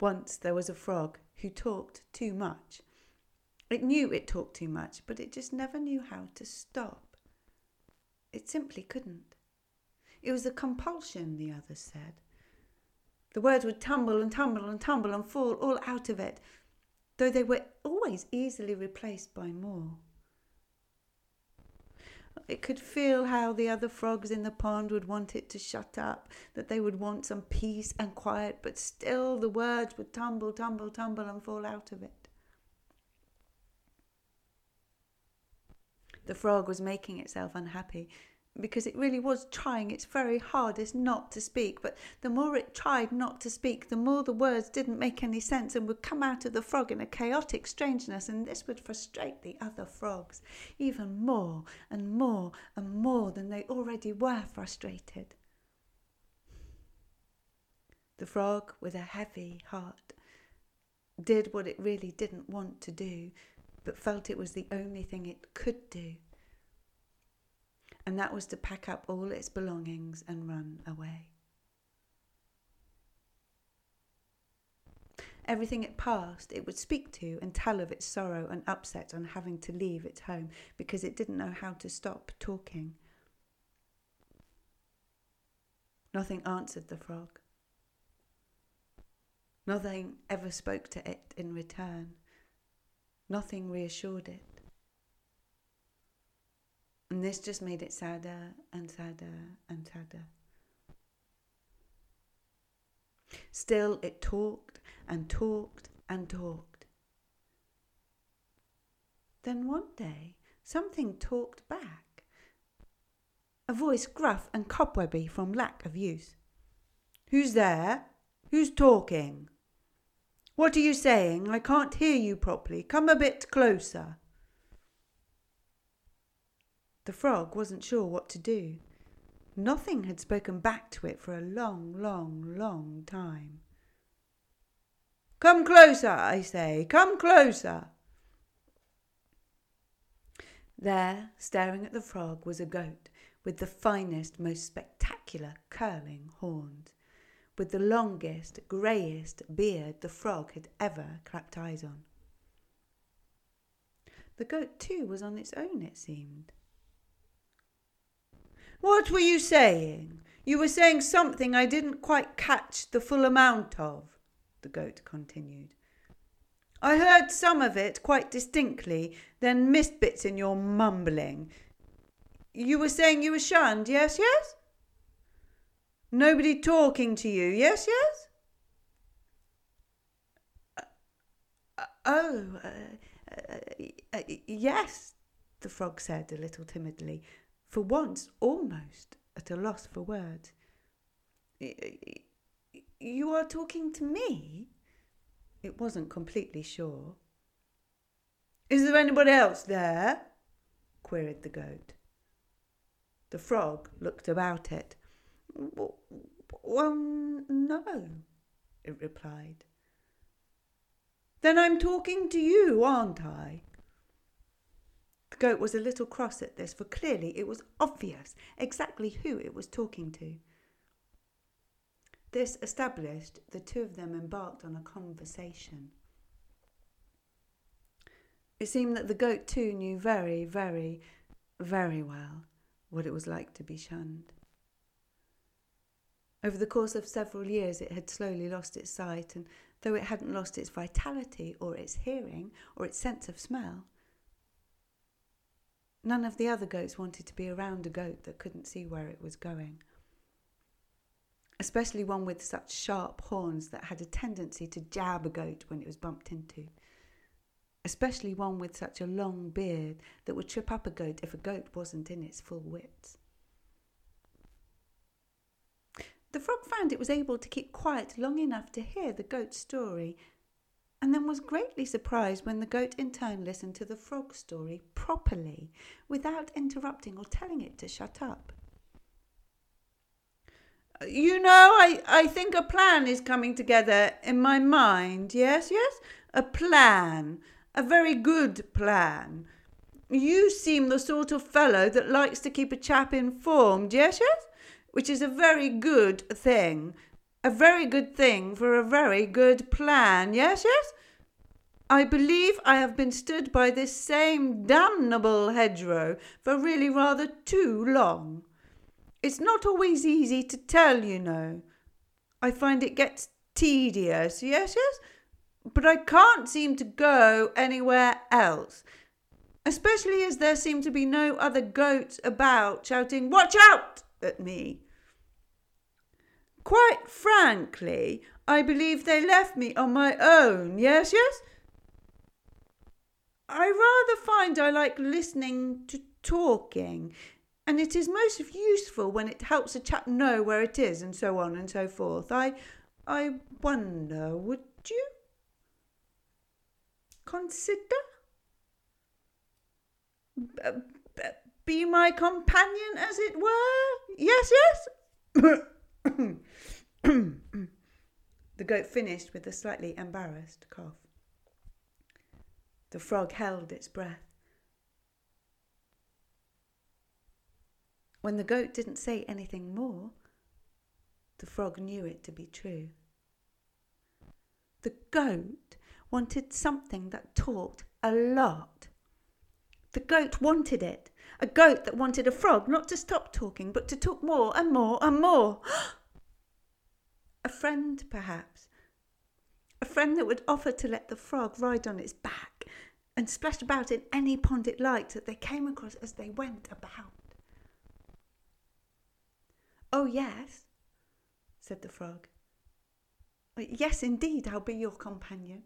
Once there was a frog who talked too much. It knew it talked too much, but it just never knew how to stop. It simply couldn't. It was a compulsion, the others said. The words would tumble and tumble and tumble and fall all out of it, though they were always easily replaced by more. It could feel how the other frogs in the pond would want it to shut up, that they would want some peace and quiet, but still the words would tumble, tumble, tumble and fall out of it. The frog was making itself unhappy because it really was trying its very hardest not to speak. But the more it tried not to speak, the more the words didn't make any sense and would come out of the frog in a chaotic strangeness, and this would frustrate the other frogs even more and more and more than they already were frustrated. The frog, with a heavy heart, did what it really didn't want to do, but felt it was the only thing it could do and that was to pack up all its belongings and run away. Everything it passed, it would speak to and tell of its sorrow and upset on having to leave its home because it didn't know how to stop talking. Nothing answered the frog. Nothing ever spoke to it in return. Nothing reassured it. This just made it sadder and sadder and sadder. Still, it talked and talked and talked. Then one day, something talked back. A voice gruff and cobwebby from lack of use. Who's there? Who's talking? What are you saying? I can't hear you properly. Come a bit closer. The frog wasn't sure what to do. Nothing had spoken back to it for a long, long, long time. Come closer, I say, come closer. There, staring at the frog, was a goat with the finest, most spectacular curling horns, with the longest, greyest beard the frog had ever clapped eyes on. The goat, too, was on its own, it seemed. What were you saying? You were saying something I didn't quite catch the full amount of, the goat continued. I heard some of it quite distinctly, then missed bits in your mumbling. You were saying you were shunned, yes, yes? Nobody talking to you, yes, yes? Uh, uh, oh, uh, uh yes, the frog said a little timidly for once almost at a loss for words. You are talking to me? It wasn't completely sure. Is there anybody else there? queried the goat. The frog looked about it. Well, no, it replied. Then I'm talking to you, aren't I? The goat was a little cross at this, for clearly it was obvious exactly who it was talking to. This established, the two of them embarked on a conversation. It seemed that the goat too knew very, very, very well what it was like to be shunned. Over the course of several years, it had slowly lost its sight, and though it hadn't lost its vitality or its hearing or its sense of smell, None of the other goats wanted to be around a goat that couldn't see where it was going. Especially one with such sharp horns that had a tendency to jab a goat when it was bumped into. Especially one with such a long beard that would trip up a goat if a goat wasn't in its full width. The frog found it was able to keep quiet long enough to hear the goat's story and then was greatly surprised when the goat in turn listened to the frog story properly without interrupting or telling it to shut up. You know, I, I think a plan is coming together in my mind. Yes, yes? A plan. A very good plan. You seem the sort of fellow that likes to keep a chap informed. Yes, yes? Which is a very good thing. A very good thing for a very good plan. Yes, yes? I believe I have been stood by this same damnable hedgerow for really rather too long. It's not always easy to tell, you know. I find it gets tedious, yes, yes? But I can't seem to go anywhere else especially as there seem to be no other goats about shouting, Watch out! at me. Quite frankly, I believe they left me on my own. Yes, yes? I rather find I like listening to talking, and it is most useful when it helps a chap know where it is, and so on and so forth. I, I wonder, would you consider? Uh, be my companion, as it were? Yes, yes. the goat finished with a slightly embarrassed cough. The frog held its breath. When the goat didn't say anything more, the frog knew it to be true. The goat wanted something that talked a lot the goat wanted it. A goat that wanted a frog not to stop talking, but to talk more and more and more. a friend, perhaps. A friend that would offer to let the frog ride on its back and splash about in any pond it liked that they came across as they went about. Oh, yes, said the frog. Uh, yes, indeed, I'll be your companion.